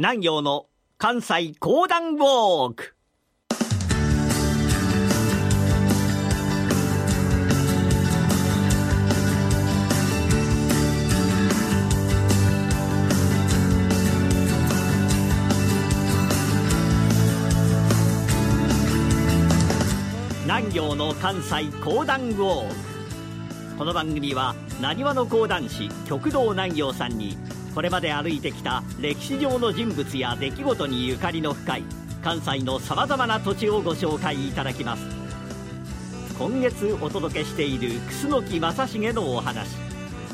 南陽の関西講談ウォーク。南陽の関西講談ウォーク。この番組はなにわの講談師極道南陽さんにこれまで歩いてきた歴史上の人物や出来事にゆかりの深い関西のさまざまな土地をご紹介いただきます。今月お届けしている楠木正成のお話。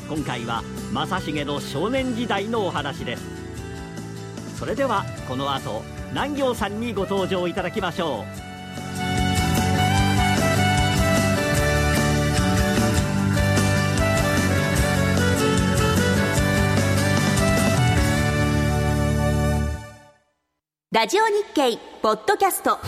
今回は正成の少年時代のお話です。それではこの後南行さんにご登場いただきましょう。ラジオ日経ポッドキャスト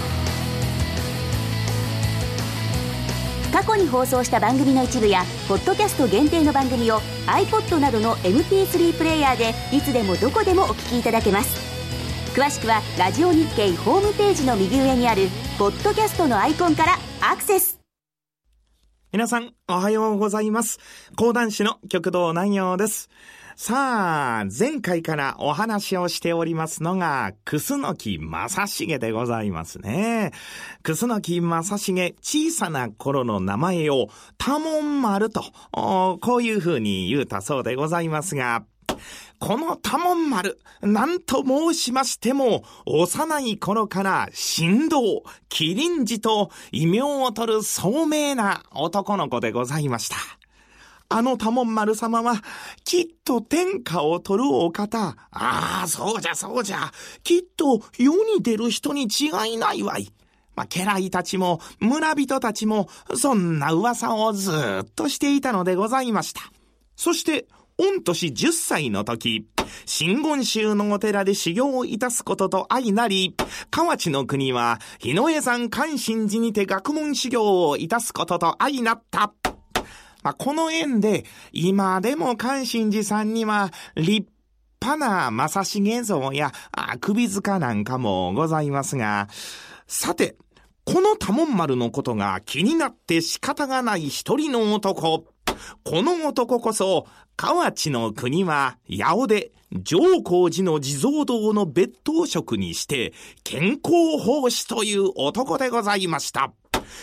過去に放送した番組の一部やポッドキャスト限定の番組を iPod などの MP3 プレイヤーでいつでもどこでもお聞きいただけます詳しくはラジオ日経ホームページの右上にあるポッドキャストのアイコンからアクセス皆さん、おはようございます。講談師の極道南陽です。さあ、前回からお話をしておりますのが、楠木正成でございますね。楠木正成、小さな頃の名前を、多門丸と、こういう風に言うたそうでございますが、この多門丸、なんと申しましても、幼い頃から神道、麒麟児と異名を取る聡明な男の子でございました。あの多門丸様は、きっと天下を取るお方。ああ、そうじゃそうじゃ。きっと世に出る人に違いないわい。まあ、家来たちも村人たちも、そんな噂をずっとしていたのでございました。そして、御年10歳の時、真言宗のお寺で修行をいたすことと相なり、河内の国は、日野江山関心寺にて学問修行をいたすことと相なった。まあ、この縁で、今でも関心寺さんには、立派な正成像や、あ首塚なんかもございますが、さて、この多門丸のことが気になって仕方がない一人の男。この男こそ、河内の国は、八尾で、上皇寺の地蔵堂の別当職にして、健康奉仕という男でございました。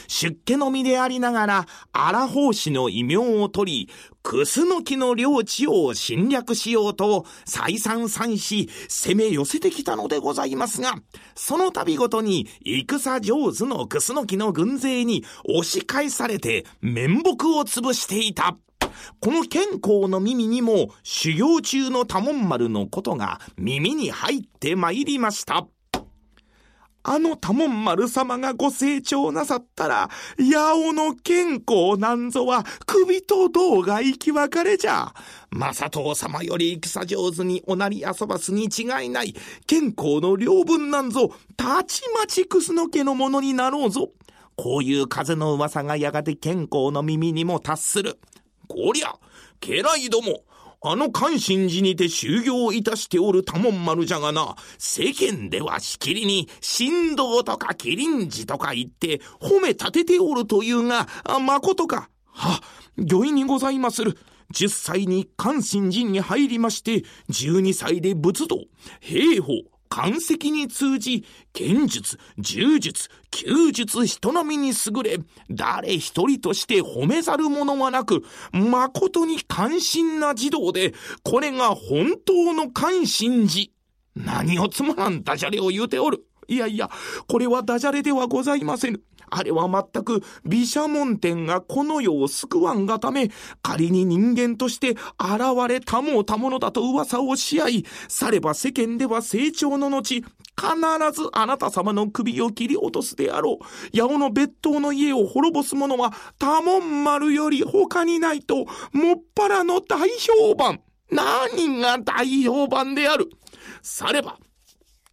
出家の身でありながら、荒法師の異名を取り、クスノキの領地を侵略しようと、再三三し、攻め寄せてきたのでございますが、その度ごとに、戦上手のクスノキの軍勢に押し返されて、面目を潰していた。この健康の耳にも、修行中の多門丸のことが耳に入ってまいりました。あの多門丸様がご成長なさったら、八尾の健康なんぞは首と胴が生き別れじゃ。正藤様より戦上手におなり遊ばすに違いない。健康の領分なんぞ、たちまちクスの家のものになろうぞ。こういう風の噂がやがて健康の耳にも達する。こりゃ、家来ども、あの関心寺にて修行いたしておる多門丸じゃがな、世間ではしきりに、神道とか麒麟寺とか言って褒め立てておるというが、あ、誠か。は、御意にございまする。10歳に関心寺に入りまして、12歳で仏道、兵法、漢石に通じ、剣術、柔術、弓術人並みに優れ、誰一人として褒めざる者はなく、誠に関心な児童で、これが本当の関心寺。何をつまらんダジャレを言うておる。いやいや、これはダジャレではございませぬ。あれは全く、毘沙門天がこの世を救わんがため、仮に人間として現れたもうたものだと噂をし合い、されば世間では成長の後、必ずあなた様の首を切り落とすであろう。八尾の別当の家を滅ぼす者は、多門丸より他にないと、もっぱらの大評判。何が大評判である。されば、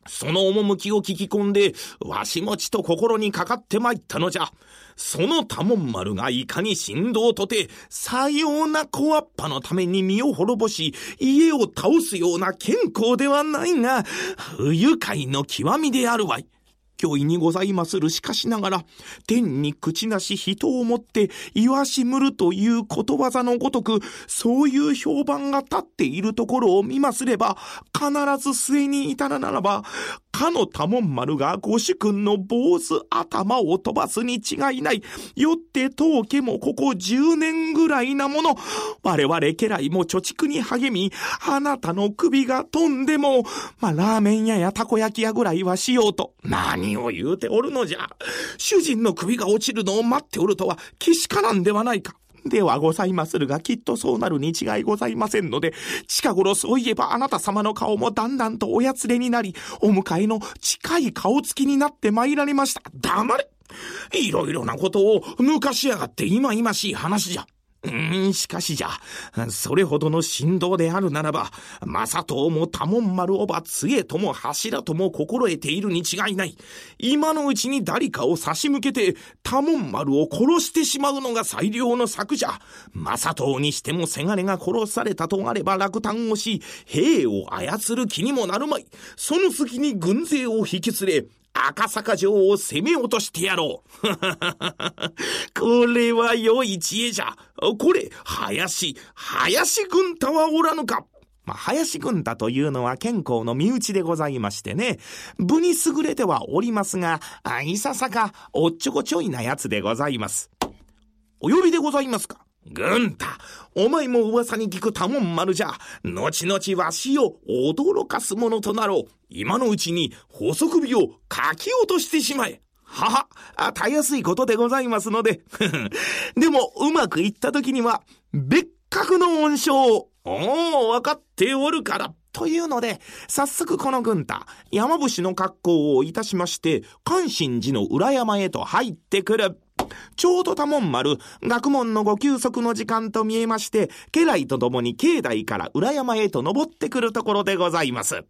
その趣を聞き込んで、わしもちと心にかかって参ったのじゃ。その多門丸がいかに振動とて、さような小アッパのために身を滅ぼし、家を倒すような健康ではないが、不愉快の極みであるわい。脅威にございまする。しかしながら、天に口なし人をもって、言わしむるということわざのごとく、そういう評判が立っているところを見ますれば、必ず末に至らならば、かの多門丸がご主君の坊主頭を飛ばすに違いない。よって当家もここ10年ぐらいなもの。我々家来も貯蓄に励み、あなたの首が飛んでも、まあ、ラーメン屋やたこ焼き屋ぐらいはしようと。何を言うておるのじゃ。主人の首が落ちるのを待っておるとは、けしからんではないか。ではございまするが、きっとそうなるに違いございませんので、近頃そういえばあなた様の顔もだんだんとおやつれになり、お迎えの近い顔つきになって参られました。黙れいろいろなことを抜かしやがって今々しい話じゃ。うん、しかしじゃ、それほどの振動であるならば、正藤も多門丸おば杖とも柱とも心得ているに違いない。今のうちに誰かを差し向けて、多門丸を殺してしまうのが最良の策じゃ。正藤にしてもせがれが殺されたとあれば落胆をし、兵を操る気にもなるまい。その隙に軍勢を引き連れ、赤坂城を攻め落としてやろう。これは良い知恵じゃ。これ、林、林軍太はおらぬか。まあ、林軍太というのは健康の身内でございましてね、部に優れてはおりますが、いささかおっちょこちょいなやつでございます。お呼びでございますか？軍太、お前も噂に聞く多門丸じゃ。後々わしを驚かすものとなろう。今のうちに細首をかき落としてしまえ。はは、たやすいことでございますので。でも、うまくいった時には、別格の恩賞を。おお、わかっておるから。というので、早速この軍太、山伏の格好をいたしまして、関心寺の裏山へと入ってくる。ちょうど多門丸、学問のご休息の時間と見えまして、家来と共に境内から裏山へと登ってくるところでございます。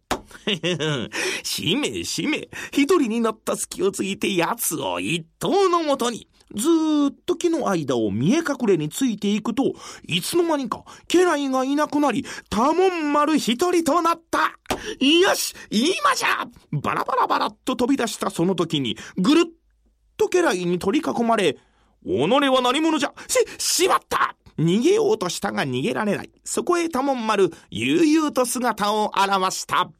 しめしめ、一人になった隙をついて奴を一頭のもとに、ずーっと木の間を見え隠れについていくと、いつの間にか家来がいなくなり、多門丸一人となった。よし今じゃバラバラバラっと飛び出したその時に、ぐるっと家来に取り囲まれ、己は何者じゃし、しまった逃げようとしたが逃げられない。そこへ多門丸、悠々と姿を現した。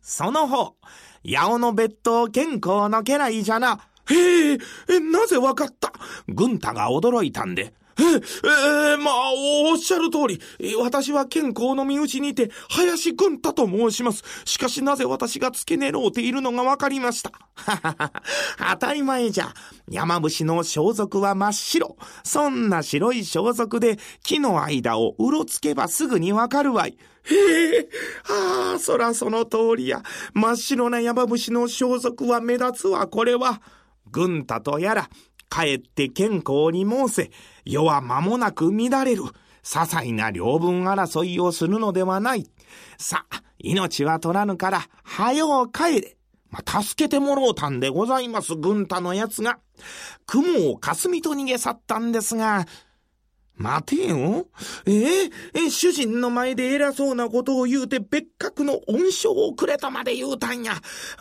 その方、八尾の別当健康の家来じゃな。へえ、なぜわかった軍太が驚いたんで、え、えー、まあ、おっしゃる通り、私は健康の身内にて、林軍太と申します。しかしなぜ私が付け狙うているのがわかりました。ははは、当たり前じゃ。山伏の装束は真っ白。そんな白い装束で、木の間をうろつけばすぐにわかるわい。へえ、ああ、そらその通りや。真っ白な山伏の装束は目立つわ、これは。軍太とやら、帰って健康に申せ、世は間もなく乱れる。些細な領分争いをするのではない。さあ、命は取らぬから、早う帰れ。まあ、助けてもろうたんでございます、軍太の奴が。雲を霞と逃げ去ったんですが、待てよ。え、え、主人の前で偉そうなことを言うて別格の恩賞をくれとまで言うたんや。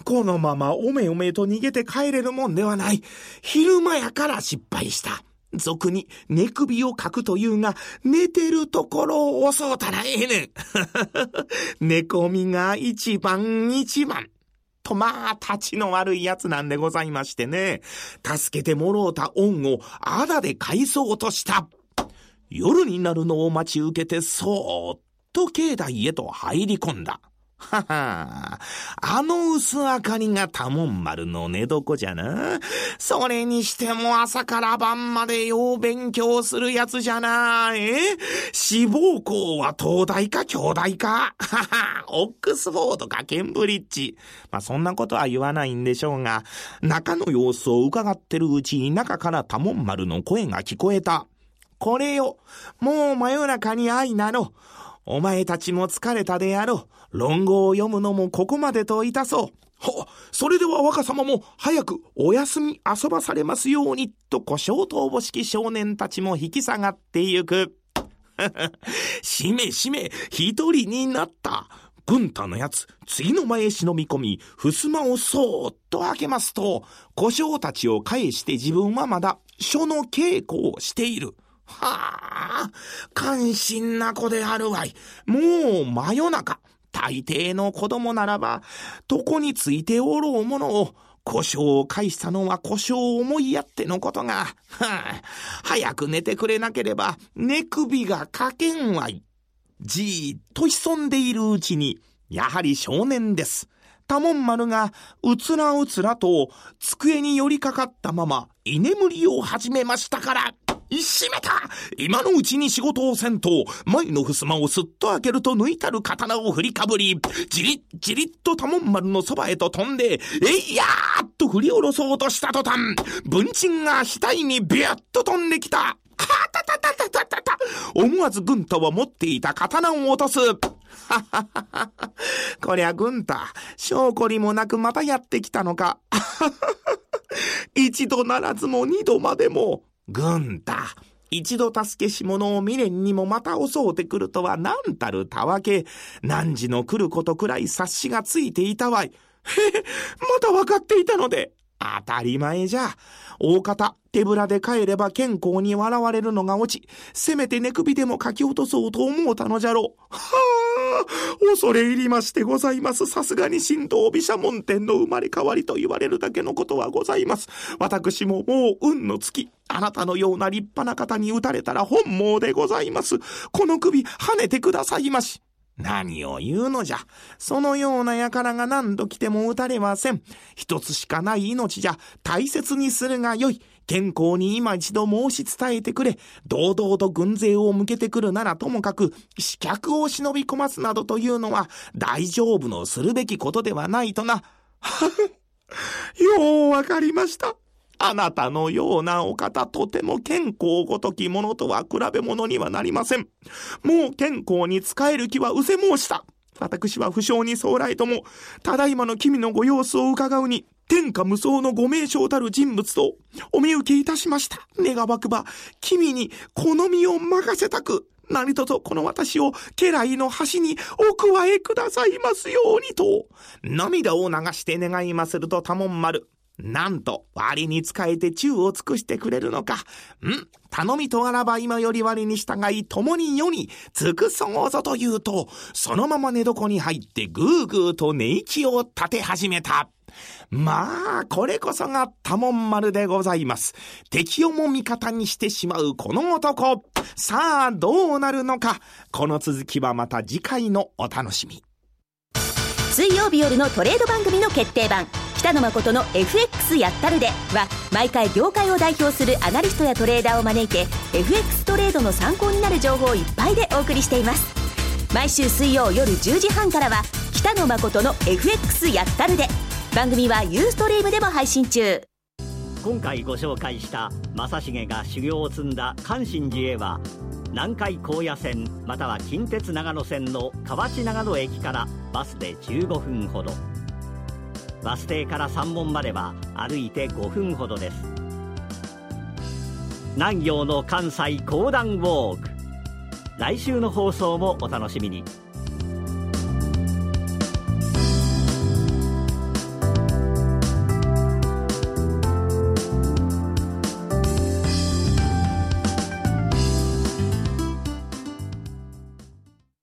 このままおめおめと逃げて帰れるもんではない。昼間やから失敗した。俗に寝首をかくというが、寝てるところを襲うたらええねん。寝込みが一番一番。とまあ、立ちの悪い奴なんでございましてね。助けてもろうた恩をあだで返そうとした。夜になるのを待ち受けてそーっと境内へと入り込んだ。ははあの薄明かりが多門丸の寝床じゃな。それにしても朝から晩までよう勉強するやつじゃな。え志望校は東大か京大か。ははオックスフォードかケンブリッジ。まあそんなことは言わないんでしょうが、中の様子を伺ってるうちに中から多門丸の声が聞こえた。これよ、もう真夜中に愛なの。お前たちも疲れたであろう。論語を読むのもここまでといたそう。は、それでは若様も早くお休み遊ばされますように、と小小頭母式少年たちも引き下がってゆく。しめしめ、一人になった。軍太のやつ、次の前へ忍び込み、襖をそーっと開けますと、小将たちを返して自分はまだ書の稽古をしている。はあ、関心な子であるわい。もう真夜中。大抵の子供ならば、床についておろうものを、故障を返したのは故障を思いやってのことが、はあ、早く寝てくれなければ、寝首がかけんわい。じーっと潜んでいるうちに、やはり少年です。多門丸が、うつらうつらと、机に寄りかかったまま、居眠りを始めましたから、閉めた今のうちに仕事をせんと、前の襖をすっと開けると抜いたる刀を振りかぶり、じりっじりっと多門丸のそばへと飛んで、えいやーっと振り下ろそうとした途端、文鎮が額にビュッと飛んできた。はたたたたたたた。思わず軍太は持っていた刀を落とす。はははは。こりゃ軍太、証拠りもなくまたやってきたのか。一度ならずも二度までも。軍太、一度助けし者を未練にもまた襲うてくるとは何たるたわけ。何時の来ることくらい察しがついていたわい。へへ、また分かっていたので。当たり前じゃ。大方、手ぶらで帰れば健康に笑われるのが落ち、せめて寝首でも書き落とそうと思うたのじゃろう。はあ、恐れ入りましてございます。さすがに神道毘沙門天の生まれ変わりと言われるだけのことはございます。私ももう運の尽き、あなたのような立派な方に打たれたら本望でございます。この首、跳ねてくださいまし。何を言うのじゃ。そのような輩が何度来ても打たれません。一つしかない命じゃ。大切にするがよい。健康に今一度申し伝えてくれ。堂々と軍勢を向けてくるならともかく、死客を忍び込ますなどというのは、大丈夫のするべきことではないとな。ようわかりました。あなたのようなお方とても健康ごときものとは比べ物にはなりません。もう健康に使える気は失せ申した。私は不詳に早来とも、ただいまの君のご様子を伺うに、天下無双のご名称たる人物とお見受けいたしました。願わくば、君に好みを任せたく、何とぞこの私を家来の端にお加えくださいますようにと、涙を流して願いますると多門丸。なんと、割に仕えて宙を尽くしてくれるのか。ん？頼みとあらば今より割に従い共に世に尽くそうぞと言うと、そのまま寝床に入ってぐーぐーと寝息を立て始めた。まあ、これこそが多門丸でございます。敵をも味方にしてしまうこの男。さあ、どうなるのか。この続きはまた次回のお楽しみ。水曜日夜のトレード番組の決定版。北野誠の FX やったるでは毎回業界を代表するアナリストやトレーダーを招いて FX トレードの参考になる情報をいっぱいでお送りしています。毎週水曜夜10時半からは北野誠の FX やったるで。番組はユーストリームでも配信中。今回ご紹介した正成が修行を積んだ関心寺へは南海高野線または近鉄長野線の河内長野駅からバスで15分ほど。バス停から山門までは歩いて5分ほどです。南行の関西講談ウォーク。来週の放送もお楽しみに。